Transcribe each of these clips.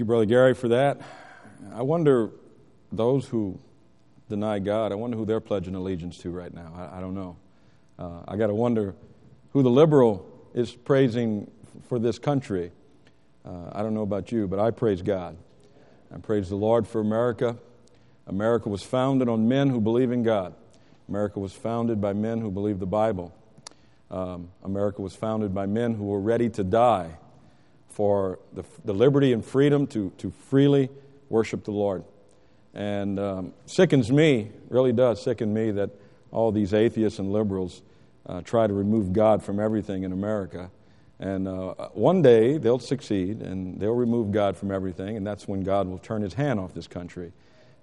you, Brother Gary, for that. I wonder, those who deny God, I wonder who they're pledging allegiance to right now. I, I don't know. Uh, I got to wonder who the liberal is praising for this country. Uh, I don't know about you, but I praise God. I praise the Lord for America. America was founded on men who believe in God. America was founded by men who believe the Bible. Um, America was founded by men who were ready to die for the, the liberty and freedom to, to freely worship the Lord. And um, sickens me, really does sicken me, that all these atheists and liberals uh, try to remove God from everything in America. And uh, one day they'll succeed and they'll remove God from everything, and that's when God will turn his hand off this country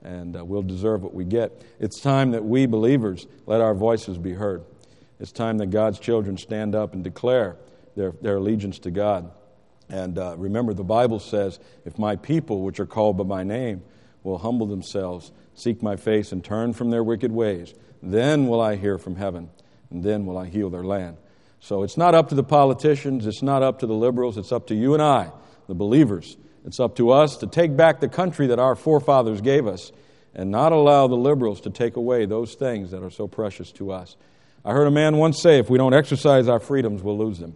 and uh, we'll deserve what we get. It's time that we believers let our voices be heard. It's time that God's children stand up and declare their, their allegiance to God. And uh, remember, the Bible says, If my people, which are called by my name, will humble themselves, seek my face, and turn from their wicked ways, then will I hear from heaven, and then will I heal their land. So it's not up to the politicians, it's not up to the liberals, it's up to you and I, the believers. It's up to us to take back the country that our forefathers gave us and not allow the liberals to take away those things that are so precious to us. I heard a man once say, if we don't exercise our freedoms, we'll lose them.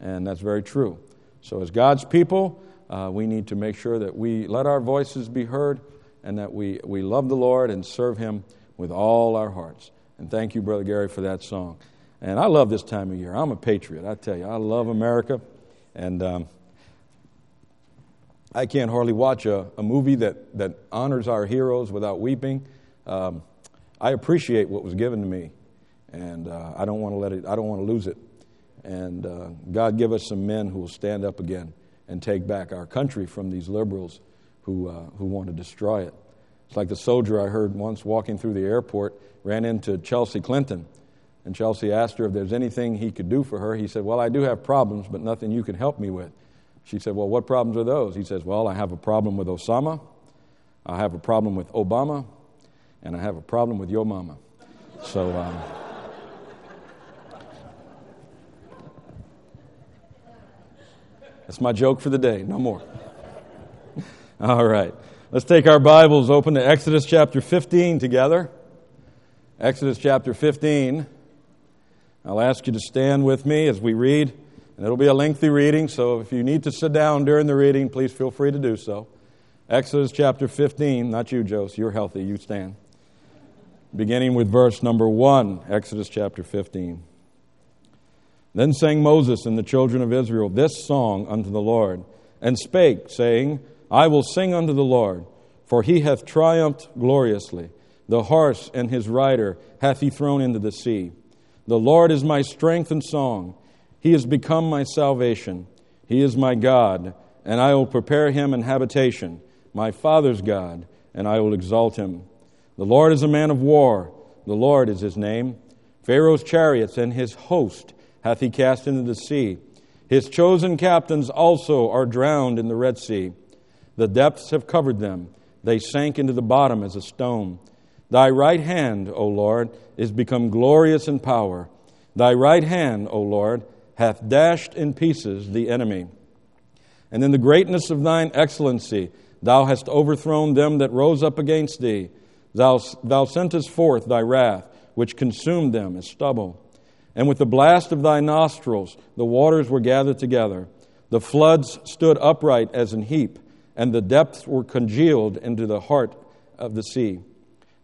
And that's very true. So, as God's people, uh, we need to make sure that we let our voices be heard and that we, we love the Lord and serve Him with all our hearts. And thank you, Brother Gary, for that song. And I love this time of year. I'm a patriot, I tell you. I love America. And um, I can't hardly watch a, a, movie that, that honors our heroes without weeping. Um, I appreciate what was given to me, and uh, I don't want to let it. I don't want to lose it. And uh, God give us some men who will stand up again and take back our country from these liberals who, uh, who want to destroy it. It's like the soldier I heard once walking through the airport ran into Chelsea Clinton. And Chelsea asked her if there's anything he could do for her. He said, Well, I do have problems, but nothing you can help me with. She said, Well, what problems are those? He says, Well, I have a problem with Osama, I have a problem with Obama, and I have a problem with your mama. So, um, That's my joke for the day. No more. All right. Let's take our Bibles open to Exodus chapter 15 together. Exodus chapter 15. I'll ask you to stand with me as we read, and it'll be a lengthy reading, so if you need to sit down during the reading, please feel free to do so. Exodus chapter 15, not you, Jose, you're healthy, you stand. Beginning with verse number 1, Exodus chapter 15. Then sang Moses and the children of Israel this song unto the Lord, and spake, saying, I will sing unto the Lord, for he hath triumphed gloriously. The horse and his rider hath he thrown into the sea. The Lord is my strength and song. He is become my salvation. He is my God, and I will prepare him an habitation, my father's God, and I will exalt him. The Lord is a man of war. The Lord is his name. Pharaoh's chariots and his host hath he cast into the sea. His chosen captains also are drowned in the Red Sea. The depths have covered them. They sank into the bottom as a stone. Thy right hand, O Lord, is become glorious in power. Thy right hand, O Lord, hath dashed in pieces the enemy. And in the greatness of thine excellency, thou hast overthrown them that rose up against thee. Thou, thou sentest forth thy wrath, which consumed them as stubble. And with the blast of thy nostrils, the waters were gathered together. The floods stood upright as an heap, and the depths were congealed into the heart of the sea.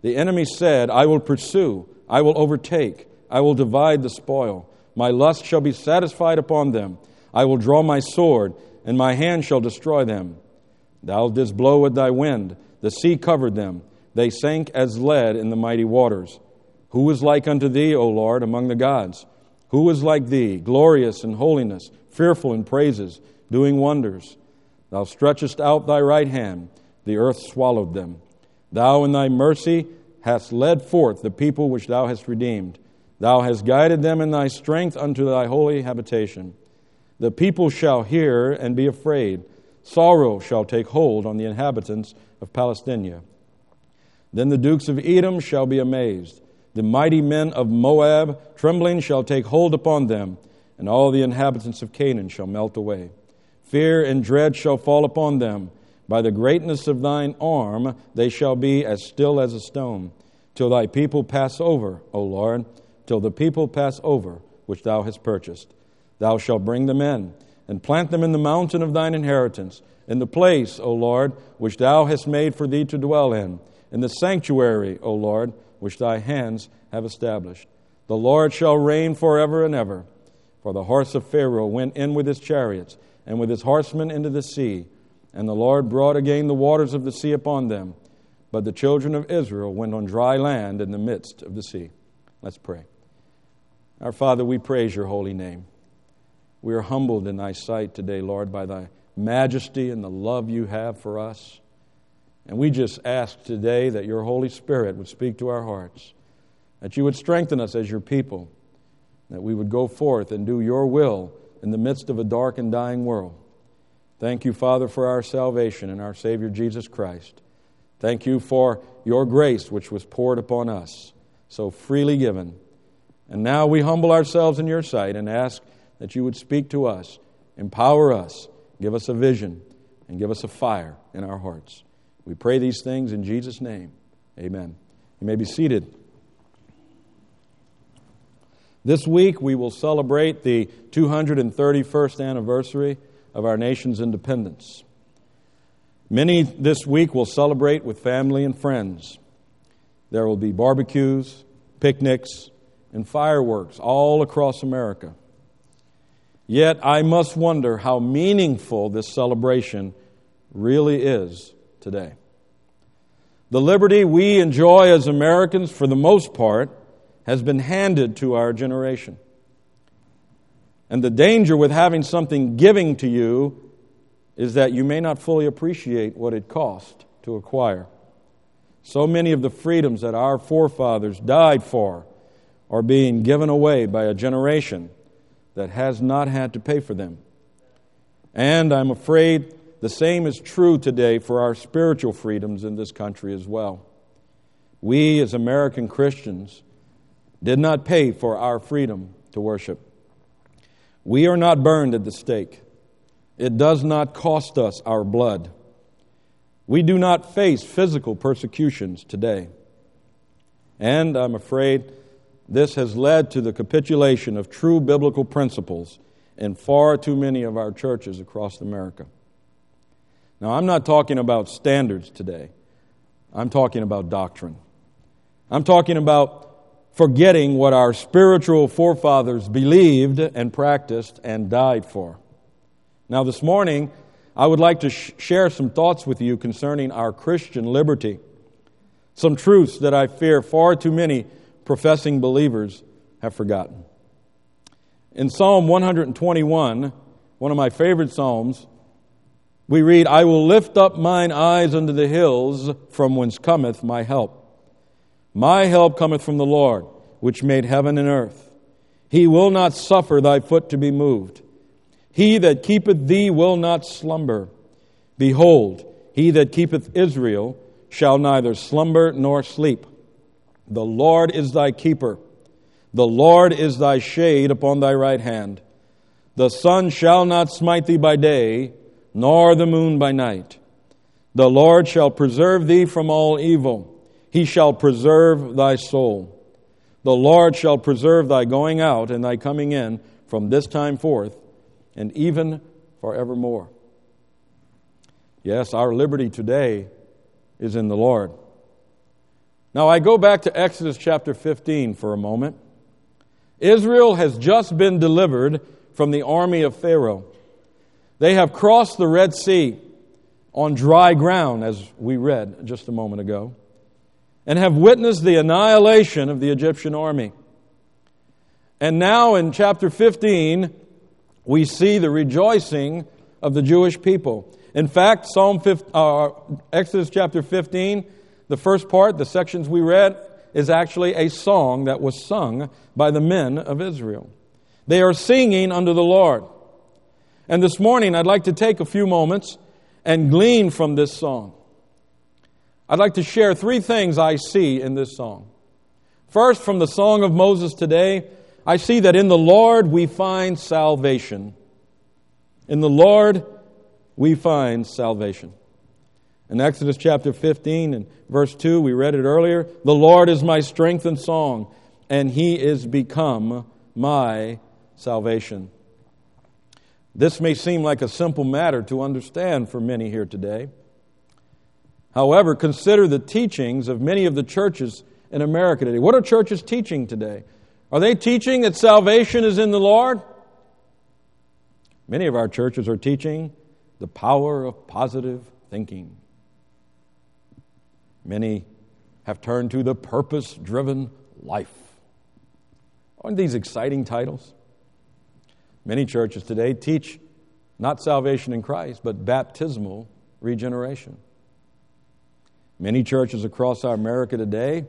The enemy said, I will pursue, I will overtake, I will divide the spoil. My lust shall be satisfied upon them. I will draw my sword, and my hand shall destroy them. Thou didst blow with thy wind, the sea covered them. They sank as lead in the mighty waters. Who is like unto thee, O Lord, among the gods? Who is like thee, glorious in holiness, fearful in praises, doing wonders? Thou stretchest out thy right hand, the earth swallowed them. Thou in thy mercy hast led forth the people which thou hast redeemed. Thou hast guided them in thy strength unto thy holy habitation. The people shall hear and be afraid. Sorrow shall take hold on the inhabitants of Palestina. Then the dukes of Edom shall be amazed. The mighty men of Moab, trembling, shall take hold upon them, and all the inhabitants of Canaan shall melt away. Fear and dread shall fall upon them. By the greatness of thine arm they shall be as still as a stone, till thy people pass over, O Lord, till the people pass over, which thou hast purchased. Thou shalt bring them in, and plant them in the mountain of thine inheritance, in the place, O Lord, which thou hast made for thee to dwell in, in the sanctuary, O Lord, which thy hands have established. The Lord shall reign forever and ever. For the horse of Pharaoh went in with his chariots and with his horsemen into the sea, and the Lord brought again the waters of the sea upon them. But the children of Israel went on dry land in the midst of the sea. Let's pray. Our Father, we praise your holy name. We are humbled in thy sight today, Lord, by thy majesty and the love you have for us. And we just ask today that your Holy Spirit would speak to our hearts, that you would strengthen us as your people, that we would go forth and do your will in the midst of a dark and dying world. Thank you, Father, for our salvation and our Savior Jesus Christ. Thank you for your grace, which was poured upon us, so freely given. And now we humble ourselves in your sight and ask that you would speak to us, empower us, give us a vision, and give us a fire in our hearts. We pray these things in Jesus' name. Amen. You may be seated. This week we will celebrate the 231st anniversary of our nation's independence. Many this week will celebrate with family and friends. There will be barbecues, picnics, and fireworks all across America. Yet I must wonder how meaningful this celebration really is today. The liberty we enjoy as Americans, for the most part, has been handed to our generation. And the danger with having something giving to you is that you may not fully appreciate what it cost to acquire. So many of the freedoms that our forefathers died for are being given away by a generation that has not had to pay for them. And I'm afraid the same is true today for our spiritual freedoms in this country as well. We, as American Christians, did not pay for our freedom to worship. We are not burned at the stake. It does not cost us our blood. We do not face physical persecutions today. And I'm afraid this has led to the capitulation of true biblical principles in far too many of our churches across America. Now, I'm not talking about standards today, I'm talking about doctrine. I'm talking about forgetting what our spiritual forefathers believed and practiced and died for. Now, this morning, I would like to sh- share some thoughts with you concerning our Christian liberty. Some truths that I fear far too many professing believers have forgotten. In Psalm 121, one of my favorite Psalms, we read, I will lift up mine eyes unto the hills, from whence cometh my help. My help cometh from the Lord, which made heaven and earth. He will not suffer thy foot to be moved. He that keepeth thee will not slumber. Behold, he that keepeth Israel shall neither slumber nor sleep. The Lord is thy keeper. The Lord is thy shade upon thy right hand. The sun shall not smite thee by day, nor the moon by night. The Lord shall preserve thee from all evil. He shall preserve thy soul. The Lord shall preserve thy going out and thy coming in from this time forth and even forevermore. Yes, our liberty today is in the Lord. Now, I go back to Exodus chapter 15 for a moment. Israel has just been delivered from the army of Pharaoh. They have crossed the Red Sea on dry ground, as we read just a moment ago, and have witnessed the annihilation of the Egyptian army. And now in chapter 15, we see the rejoicing of the Jewish people. In fact, Psalm 15, uh, Exodus chapter 15, the first part, the sections we read, is actually a song that was sung by the men of Israel. They are singing unto the Lord. And this morning, I'd like to take a few moments and glean from this song. I'd like to share three things I see in this song. First, from the Song of Moses today, I see that in the Lord we find salvation. In the Lord we find salvation. In Exodus chapter 15 and verse 2, we read it earlier The Lord is my strength and song, and he is become my salvation. This may seem like a simple matter to understand for many here today. However, consider the teachings of many of the churches in America today. What are churches teaching today? Are they teaching that salvation is in the Lord? Many of our churches are teaching the power of positive thinking. Many have turned to the purpose driven life. Aren't these exciting titles? Many churches today teach not salvation in Christ, but baptismal regeneration. Many churches across our America today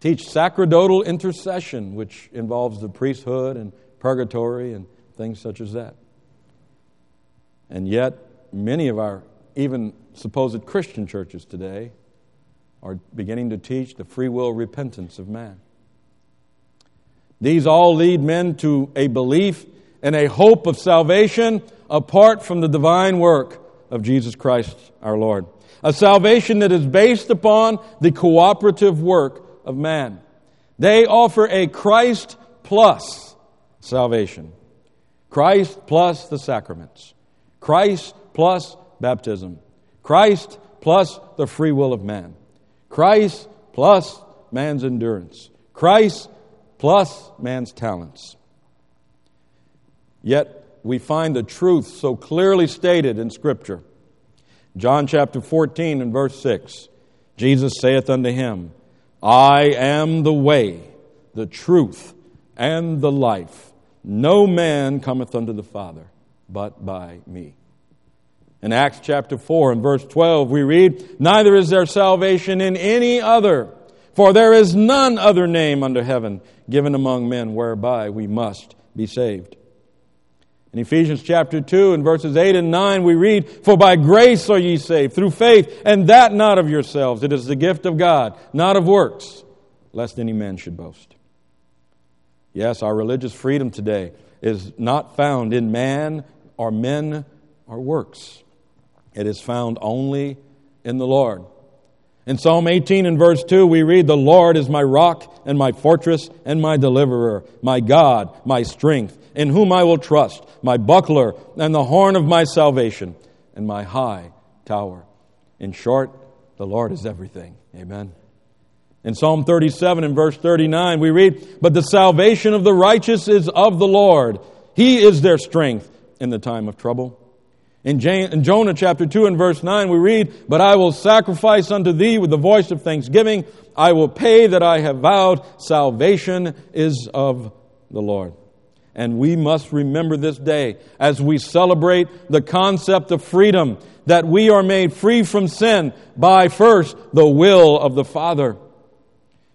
teach sacerdotal intercession, which involves the priesthood and purgatory and things such as that. And yet, many of our even supposed Christian churches today are beginning to teach the free will repentance of man. These all lead men to a belief and a hope of salvation apart from the divine work of Jesus Christ our Lord. A salvation that is based upon the cooperative work of man. They offer a Christ plus salvation. Christ plus the sacraments. Christ plus baptism. Christ plus the free will of man. Christ plus man's endurance. Christ plus man's talents. Yet we find the truth so clearly stated in Scripture. John chapter 14 and verse 6 Jesus saith unto him, I am the way, the truth, and the life. No man cometh unto the Father but by me. In Acts chapter 4 and verse 12, we read, Neither is there salvation in any other, for there is none other name under heaven given among men whereby we must be saved. In Ephesians chapter 2 and verses 8 and 9, we read, For by grace are ye saved, through faith, and that not of yourselves. It is the gift of God, not of works, lest any man should boast. Yes, our religious freedom today is not found in man or men or works. It is found only in the Lord. In Psalm 18 and verse 2, we read, The Lord is my rock and my fortress and my deliverer, my God, my strength, in whom I will trust, my buckler and the horn of my salvation, and my high tower. In short, the Lord is everything. Amen. In Psalm 37 and verse 39, we read, But the salvation of the righteous is of the Lord. He is their strength in the time of trouble. In, Jonah chapter 2 and verse 9, we read, But I will sacrifice unto thee with the voice of thanksgiving. I will pay that I have vowed. Salvation is of the Lord. And we must remember this day as we celebrate the concept of freedom, that we are made free from sin by first the will of the Father.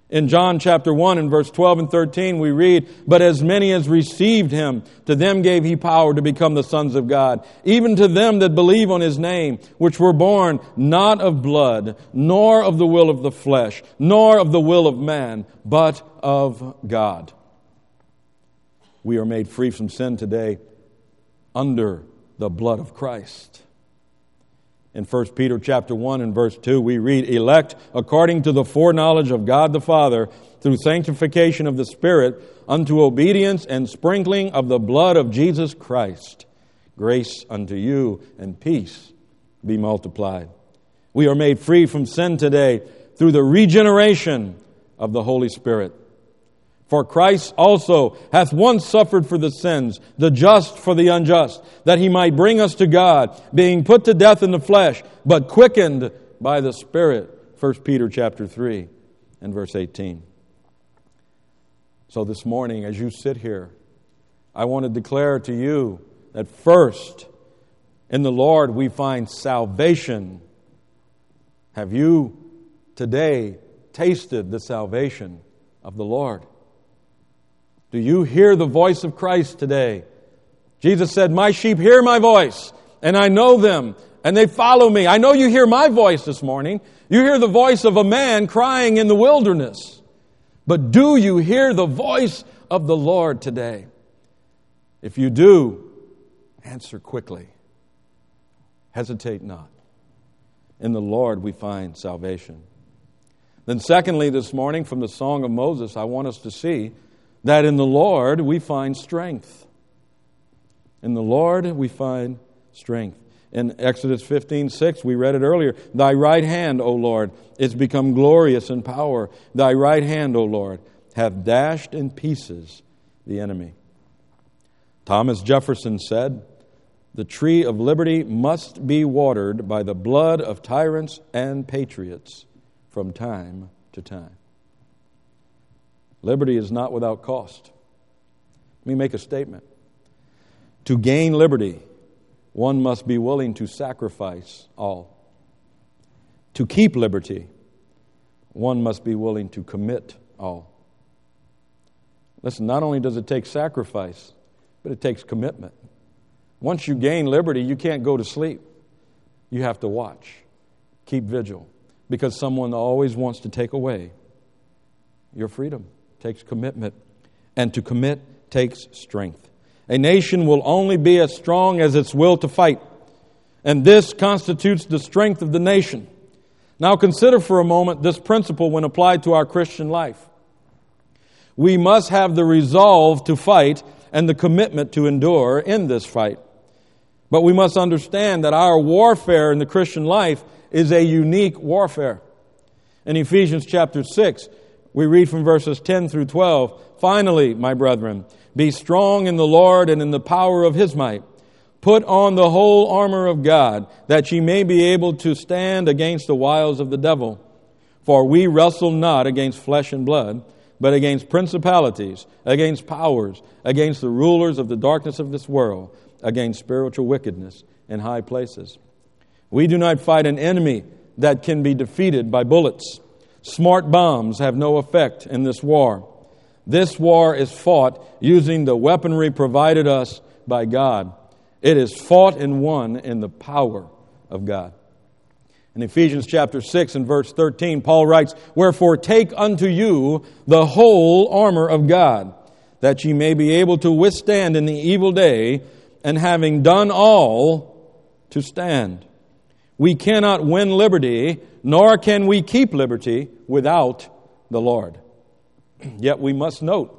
In John chapter 1 and verse 12 and 13, we read, But as many as received him, to them gave he power to become the sons of God, even to them that believe on his name, which were born not of blood, nor of the will of the flesh, nor of the will of man, but of God. We are made free from sin today under the blood of Christ. In 1 Peter chapter 1 and verse 2, we read, elect according to the foreknowledge of God the Father through sanctification of the Spirit unto obedience and sprinkling of the blood of Jesus Christ. Grace unto you and peace be multiplied. We are made free from sin today through the regeneration of the Holy Spirit. For Christ also hath once suffered for the sins, the just for the unjust, that he might bring us to God, being put to death in the flesh, but quickened by the Spirit. 1 Peter chapter 3 and verse 18. So this morning, as you sit here, I want to declare to you that first, in the Lord we find salvation. Have you today tasted the salvation of the Lord? Do you hear the voice of Christ today? Jesus said, My sheep hear my voice, and I know them, and they follow me. I know you hear my voice this morning. You hear the voice of a man crying in the wilderness. But do you hear the voice of the Lord today? If you do, answer quickly. Hesitate not. In the Lord we find salvation. Then, secondly, this morning from the Song of Moses, I want us to see that in the Lord we find strength. In the Lord we find strength. In Exodus 15, 6, we read it earlier. Thy right hand, O Lord, is become glorious in power. Thy right hand, O Lord, hath dashed in pieces the enemy. Thomas Jefferson said, The tree of liberty must be watered by the blood of tyrants and patriots from time to time. Liberty is not without cost. Let me make a statement. To gain liberty, one must be willing to sacrifice all. To keep liberty, one must be willing to commit all. Listen, not only does it take sacrifice, but it takes commitment. Once you gain liberty, you can't go to sleep. You have to watch, keep vigil, because someone always wants to take away your freedom. Takes commitment, and to commit takes strength. A nation will only be as strong as its will to fight, and this constitutes the strength of the nation. Now, consider for a moment this principle when applied to our Christian life. We must have the resolve to fight and the commitment to endure in this fight. But we must understand that our warfare in the Christian life is a unique warfare. In Ephesians chapter 6, we read from verses 10 through 12 Finally, my brethren, be strong in the Lord and in the power of his might. Put on the whole armor of God, that ye may be able to stand against the wiles of the devil. For we wrestle not against flesh and blood but against principalities, against powers, against the rulers of the darkness of this world, against spiritual wickedness in high places. We do not fight an enemy that can be defeated by bullets. Smart bombs have no effect in this war. This war is fought using the weaponry provided us by God. It is fought and won in the power of God. In Ephesians chapter 6 and verse 13, Paul writes, Wherefore take unto you the whole armor of God, that ye may be able to withstand in the evil day, and having done all, to stand. We cannot win liberty, nor can we keep liberty without the Lord. Yet we must note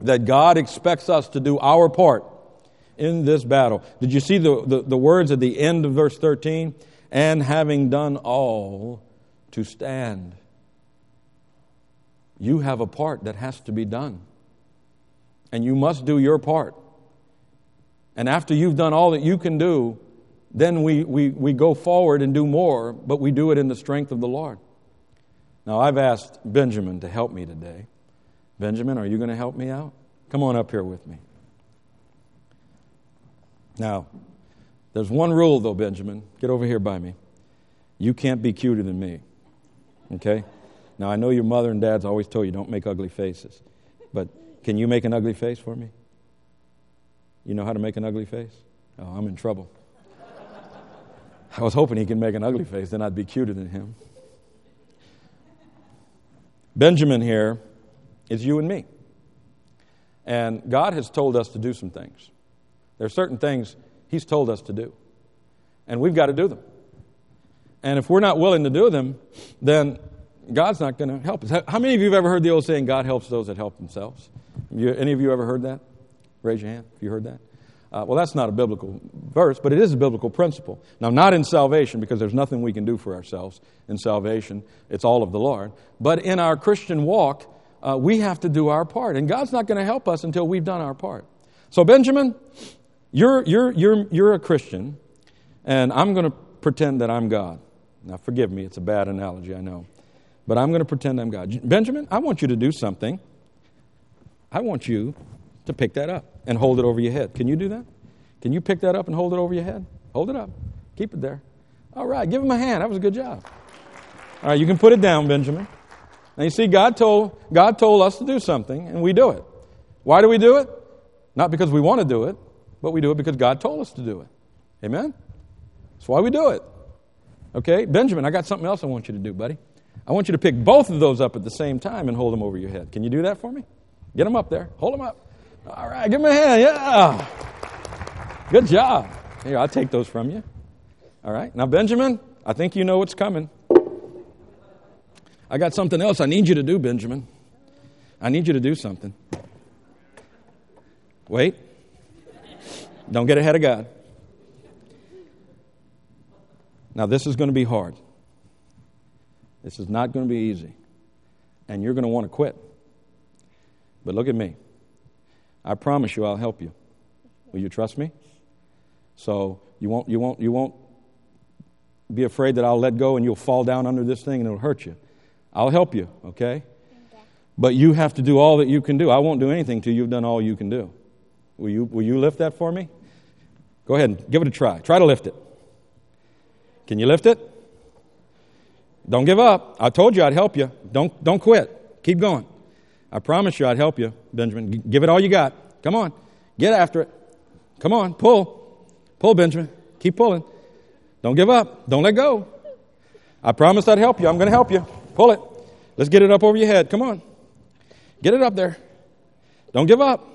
that God expects us to do our part in this battle. Did you see the, the, the words at the end of verse 13? and having done all to stand. You have a part that has to be done. And you must do your part. And after you've done all that you can do, then we, we, we go forward and do more, but we do it in the strength of the Lord. Now, I've asked Benjamin to help me today. Benjamin, are you going to help me out? Come on up here with me. Now, there's one rule, though, Benjamin. Get over here by me. You can't be cuter than me. Okay? Now, I know your mother and dad's always told you don't make ugly faces. But can you make an ugly face for me? You know how to make an ugly face? Oh, I'm in trouble. I was hoping he could make an ugly face, then I'd be cuter than him. Benjamin here is you and me. And God has told us to do some things. There are certain things He's told us to do. And we've got to do them. And if we're not willing to do them, then God's not going to help us. How many of you have ever heard the old saying, God helps those that help themselves? You, any of you ever heard that? Raise your hand if you heard that. Uh, well, that's not a biblical verse, but it is a biblical principle. Now, not in salvation, because there's nothing we can do for ourselves in salvation. It's all of the Lord. But in our Christian walk, uh, we have to do our part. And God's not going to help us until we've done our part. So, Benjamin, you're, you're, you're, you're a Christian, and I'm going to pretend that I'm God. Now, forgive me, it's a bad analogy, I know. But I'm going to pretend I'm God. Benjamin, I want you to do something. I want you to pick that up and hold it over your head. Can you do that? Can you pick that up and hold it over your head? Hold it up. Keep it there. All right, give him a hand. That was a good job. All right, you can put it down, Benjamin. Now you see, God told, God told us to do something, and we do it. Why do we do it? Not because we want to do it, but we do it because God told us to do it. Amen? That's why we do it. Okay? Benjamin, I got something else I want you to do, buddy. I want you to pick both of those up at the same time and hold them over your head. Can you do that for me? Get them up there. Hold them up. All right, give them a hand. Yeah. Good job. Here, I'll take those from you. All right. Now, Benjamin, I think you know what's coming. I got something else I need you to do, Benjamin. I need you to do something. Wait. Don't get ahead of God. Now, this is going to be hard. This is not going to be easy. And you're going to want to quit. But look at me. I promise you I'll help you. Will you trust me? So you won't, you won't, you won't be afraid that I'll let go and you'll fall down under this thing and it'll hurt you. I'll help you, okay? But you have to do all that you can do. I won't do anything till you've done all you can do. Will you, will you lift that for me? Go ahead and give it a try. Try to lift it. Can you lift it? Don't give up. I told you I'd help you. Don't, don't quit. Keep going. I promise you I'd help you, Benjamin. Give it all you got. Come on. Get after it. Come on. Pull. Pull, Benjamin. Keep pulling. Don't give up. Don't let go. I promised I'd help you. I'm going to help you. Pull it. Let's get it up over your head. Come on. Get it up there. Don't give up.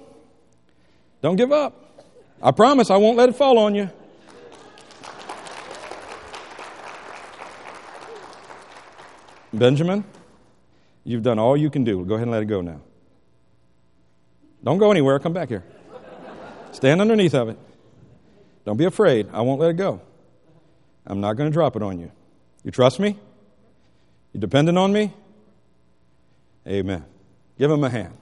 Don't give up. I promise I won't let it fall on you. Benjamin, you've done all you can do. Go ahead and let it go now. Don't go anywhere. Come back here. Stand underneath of it. Don't be afraid. I won't let it go. I'm not going to drop it on you. You trust me? You dependent on me? Amen. Give him a hand.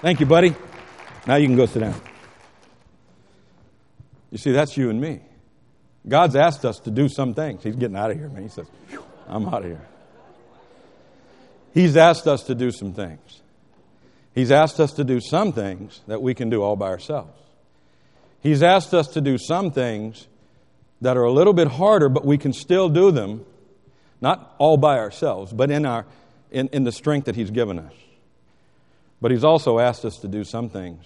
Thank you, buddy. Now you can go sit down. You see, that's you and me. God's asked us to do some things. He's getting out of here, man. He says, I'm out of here. He's asked us to do some things. He's asked us to do some things that we can do all by ourselves. He's asked us to do some things that are a little bit harder, but we can still do them, not all by ourselves, but in, our, in, in the strength that He's given us. But He's also asked us to do some things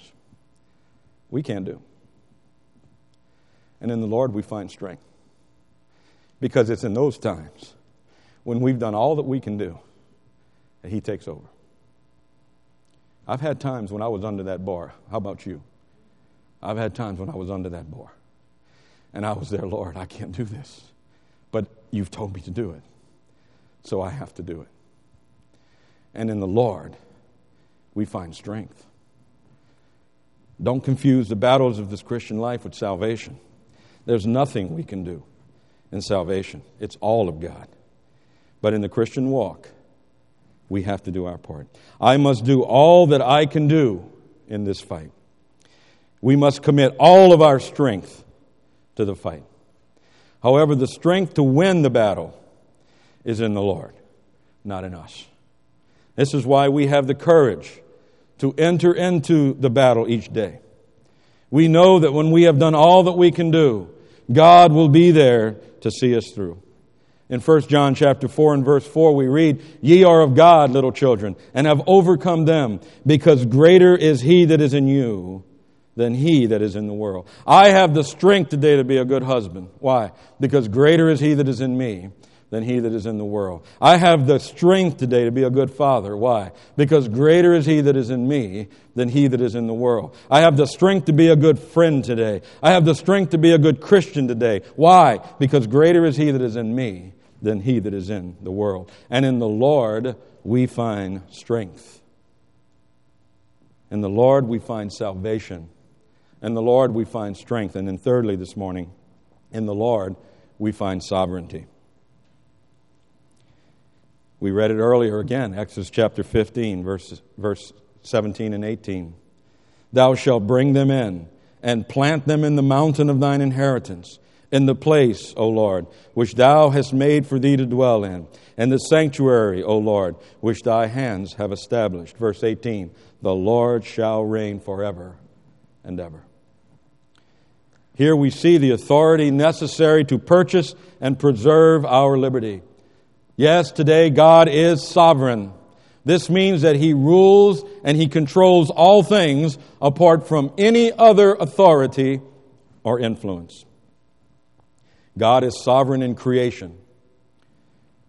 we can't do. And in the Lord, we find strength. Because it's in those times when we've done all that we can do that He takes over. I've had times when I was under that bar. How about you? I've had times when I was under that bar. And I was there, Lord, I can't do this. But you've told me to do it. So I have to do it. And in the Lord, we find strength. Don't confuse the battles of this Christian life with salvation. There's nothing we can do in salvation, it's all of God. But in the Christian walk, we have to do our part. I must do all that I can do in this fight. We must commit all of our strength to the fight. However, the strength to win the battle is in the Lord, not in us. This is why we have the courage to enter into the battle each day. We know that when we have done all that we can do, God will be there to see us through. In 1 John chapter 4 and verse 4 we read, "Ye are of God, little children, and have overcome them, because greater is he that is in you than he that is in the world. I have the strength today to be a good husband. Why? Because greater is he that is in me than he that is in the world. I have the strength today to be a good father. Why? Because greater is he that is in me than he that is in the world. I have the strength to be a good friend today. I have the strength to be a good Christian today. Why? Because greater is he that is in me than he that is in the world. And in the Lord we find strength. In the Lord we find salvation. In the Lord, we find strength. And then, thirdly, this morning, in the Lord, we find sovereignty. We read it earlier again, Exodus chapter 15, verse, verse 17 and 18. Thou shalt bring them in and plant them in the mountain of thine inheritance, in the place, O Lord, which thou hast made for thee to dwell in, and the sanctuary, O Lord, which thy hands have established. Verse 18 The Lord shall reign forever and ever. Here we see the authority necessary to purchase and preserve our liberty. Yes, today God is sovereign. This means that He rules and He controls all things apart from any other authority or influence. God is sovereign in creation.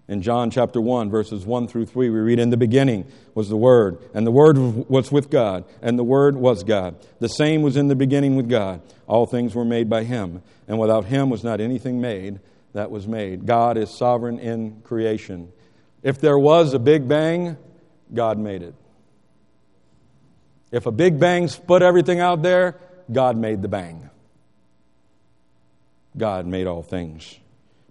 In John chapter 1, verses 1 through 3, we read, In the beginning was the Word, and the Word was with God, and the Word was God. The same was in the beginning with God. All things were made by Him, and without Him was not anything made that was made. God is sovereign in creation. If there was a Big Bang, God made it. If a Big Bang split everything out there, God made the bang. God made all things.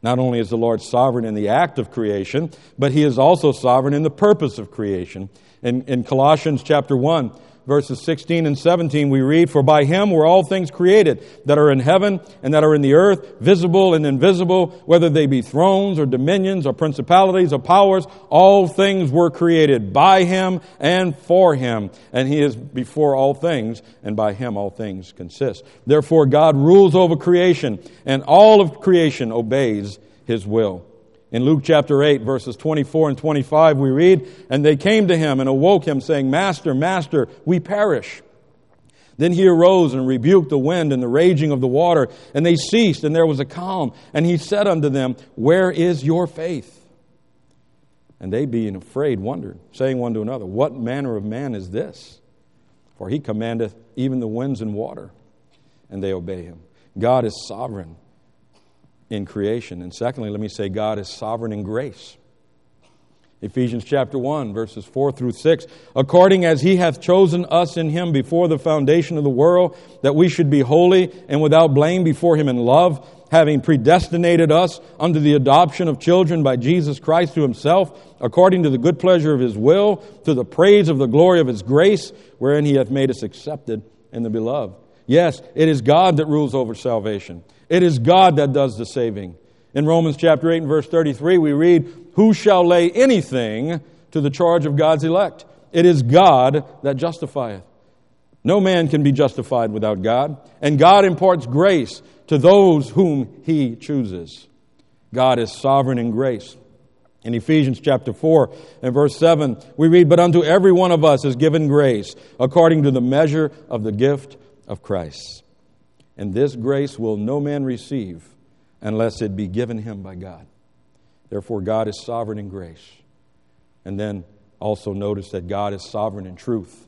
Not only is the Lord sovereign in the act of creation, but he is also sovereign in the purpose of creation. In, in Colossians chapter 1, verses 16 and 17, we read, For by him were all things created that are in heaven and that are in the earth, visible and invisible, whether they be thrones or dominions or principalities or powers, all things were created by him and for him. And he is before all things, and by him all things consist. Therefore, God rules over creation, and all of creation obeys his will. In Luke chapter 8, verses 24 and 25, we read, And they came to him and awoke him, saying, Master, Master, we perish. Then he arose and rebuked the wind and the raging of the water, and they ceased, and there was a calm. And he said unto them, Where is your faith? And they, being afraid, wondered, saying one to another, What manner of man is this? For he commandeth even the winds and water, and they obey him. God is sovereign in creation. And secondly, let me say God is sovereign in grace. Ephesians chapter 1, verses 4 through 6. According as he hath chosen us in him before the foundation of the world, that we should be holy and without blame before him in love, having predestinated us unto the adoption of children by Jesus Christ to himself, according to the good pleasure of his will, to the praise of the glory of his grace, wherein he hath made us accepted in the beloved. Yes, it is God that rules over salvation. It is God that does the saving. In Romans chapter 8 and verse 33, we read, Who shall lay anything to the charge of God's elect? It is God that justifieth. No man can be justified without God, and God imparts grace to those whom he chooses. God is sovereign in grace. In Ephesians chapter 4 and verse 7, we read, But unto every one of us is given grace according to the measure of the gift of Christ. And this grace will no man receive unless it be given him by God. Therefore, God is sovereign in grace. And then also notice that God is sovereign in truth.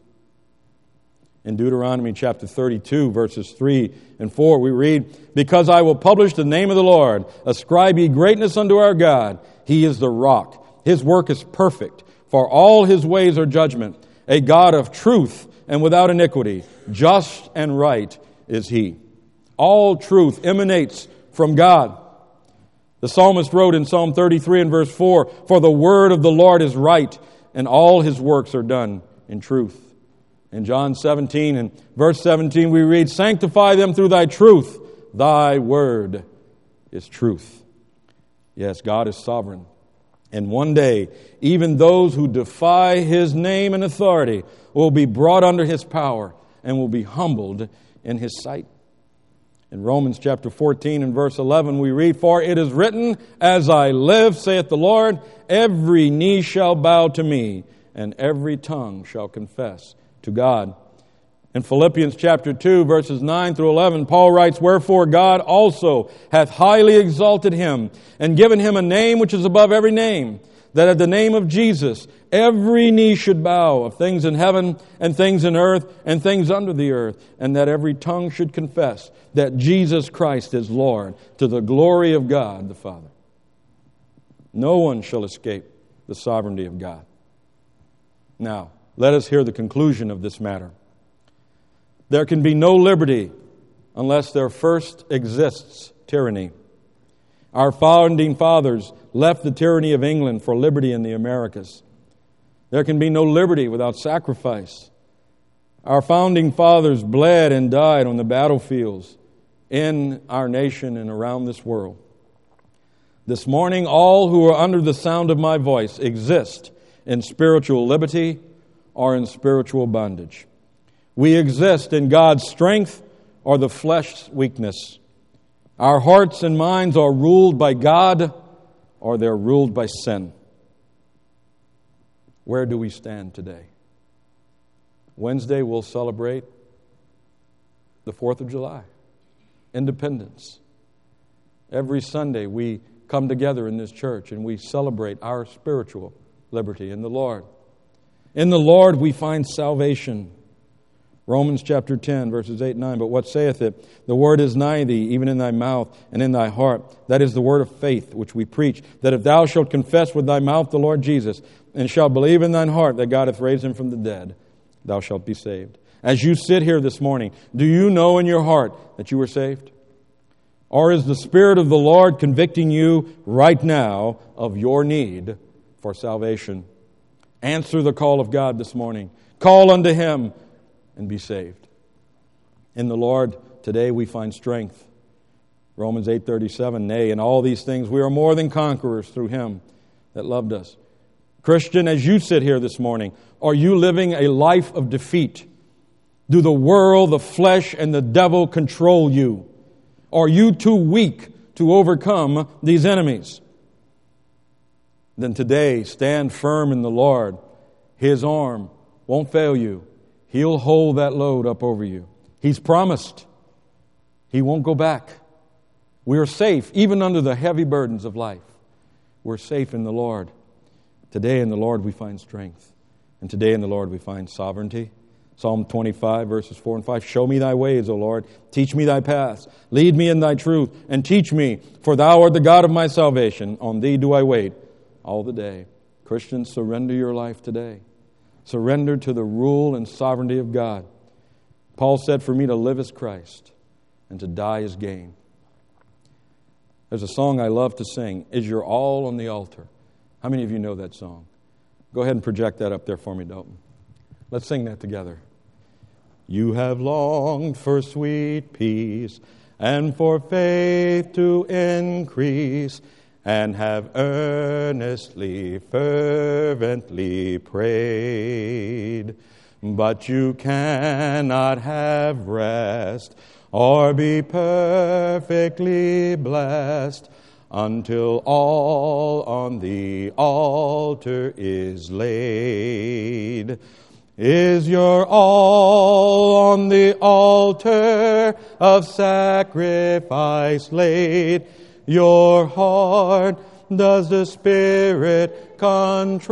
In Deuteronomy chapter 32, verses 3 and 4, we read, Because I will publish the name of the Lord, ascribe ye greatness unto our God. He is the rock. His work is perfect, for all his ways are judgment. A God of truth and without iniquity, just and right is he. All truth emanates from God. The psalmist wrote in Psalm 33 and verse 4 For the word of the Lord is right, and all his works are done in truth. In John 17 and verse 17, we read, Sanctify them through thy truth. Thy word is truth. Yes, God is sovereign. And one day, even those who defy his name and authority will be brought under his power and will be humbled in his sight. In Romans chapter 14 and verse 11, we read, For it is written, As I live, saith the Lord, every knee shall bow to me, and every tongue shall confess to God. In Philippians chapter 2, verses 9 through 11, Paul writes, Wherefore God also hath highly exalted him, and given him a name which is above every name that at the name of Jesus, every knee should bow of things in heaven and things in earth and things under the earth, and that every tongue should confess that Jesus Christ is Lord to the glory of God the Father. No one shall escape the sovereignty of God. Now, let us hear the conclusion of this matter. There can be no liberty unless there first exists tyranny. Our founding fathers left the tyranny of England for liberty in the Americas. There can be no liberty without sacrifice. Our founding fathers bled and died on the battlefields in our nation and around this world. This morning, all who are under the sound of my voice exist in spiritual liberty or in spiritual bondage. We exist in God's strength or the flesh's weakness. Our hearts and minds are ruled by God or they're ruled by sin. Where do we stand today? Wednesday, we'll celebrate the 4th of July, independence. Every Sunday, we come together in this church and we celebrate our spiritual liberty in the Lord. In the Lord we find salvation. Romans chapter 10, verses 8 and 9. But what saith it? The word is nigh thee, even in thy mouth and in thy heart. That is the word of faith which we preach, that if thou shalt confess with thy mouth the Lord Jesus, and shalt believe in thine heart that God hath raised him from the dead, thou shalt be saved. As you sit here this morning, do you know in your heart that you are saved? Or is the Spirit of the Lord convicting you right now of your need for salvation? Answer the call of God this morning. Call unto Him and be saved. In the Lord today we find strength. Romans 8:37 Nay, in all these things we are more than conquerors through him that loved us. Christian, as you sit here this morning, are you living a life of defeat? Do the world, the flesh, and the devil control you? Are you too weak to overcome these enemies? Then today, stand firm in the Lord. His arm won't fail you. He'll hold that load up over you. He's promised. He won't go back. We are safe, even under the heavy burdens of life. We're safe in the Lord. Today in the Lord we find strength. And today in the Lord we find sovereignty. Psalm 25, verses 4 and 5. Show me thy ways, O Lord. Teach me thy paths. Lead me in thy truth, and teach me, for thou art the God of my salvation. On thee do I wait all the day. Christians, surrender your life today. Surrender to the rule and sovereignty of God. Paul said, For me to live is Christ, and to die is gain. There's a song I love to sing, Is Your All on the Altar? How many of you know that song? Go ahead and project that up there for me, Dalton. Let's sing that together. You have longed for sweet peace and for faith to increase and have earnestly, fervently prayed. But you cannot have rest or be perfectly blessed until all on the altar is laid. Is your all on the altar of sacrifice laid? Your heart does the Spirit control.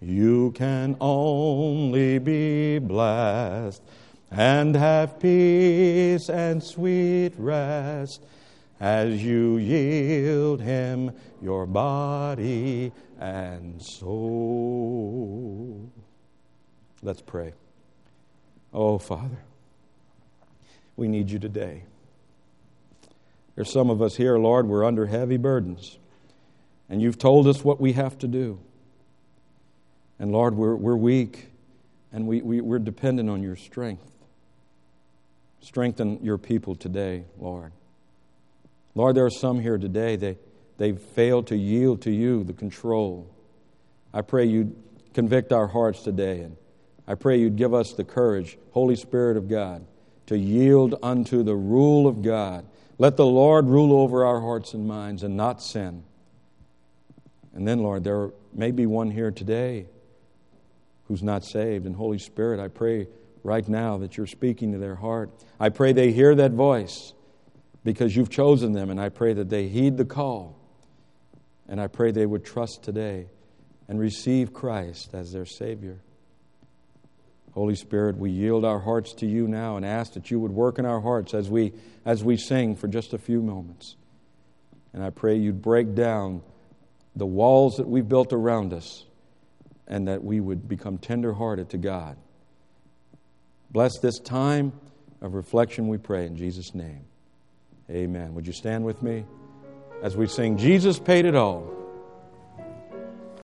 You can only be blessed and have peace and sweet rest as you yield Him your body and soul. Let's pray. Oh, Father. We need you today. There's some of us here, Lord, we're under heavy burdens. And you've told us what we have to do. And Lord, we're, we're weak and we, we, we're dependent on your strength. Strengthen your people today, Lord. Lord, there are some here today, they, they've failed to yield to you the control. I pray you convict our hearts today, and I pray you'd give us the courage, Holy Spirit of God, to yield unto the rule of God. Let the Lord rule over our hearts and minds and not sin. And then, Lord, there may be one here today who's not saved. And Holy Spirit, I pray right now that you're speaking to their heart. I pray they hear that voice because you've chosen them, and I pray that they heed the call. And I pray they would trust today and receive Christ as their Savior. Holy Spirit, we yield our hearts to you now and ask that you would work in our hearts as we, as we sing for just a few moments. And I pray you'd break down the walls that we've built around us and that we would become tenderhearted to God. Bless this time of reflection, we pray, in Jesus' name. Amen. Would you stand with me as we sing, Jesus paid it all?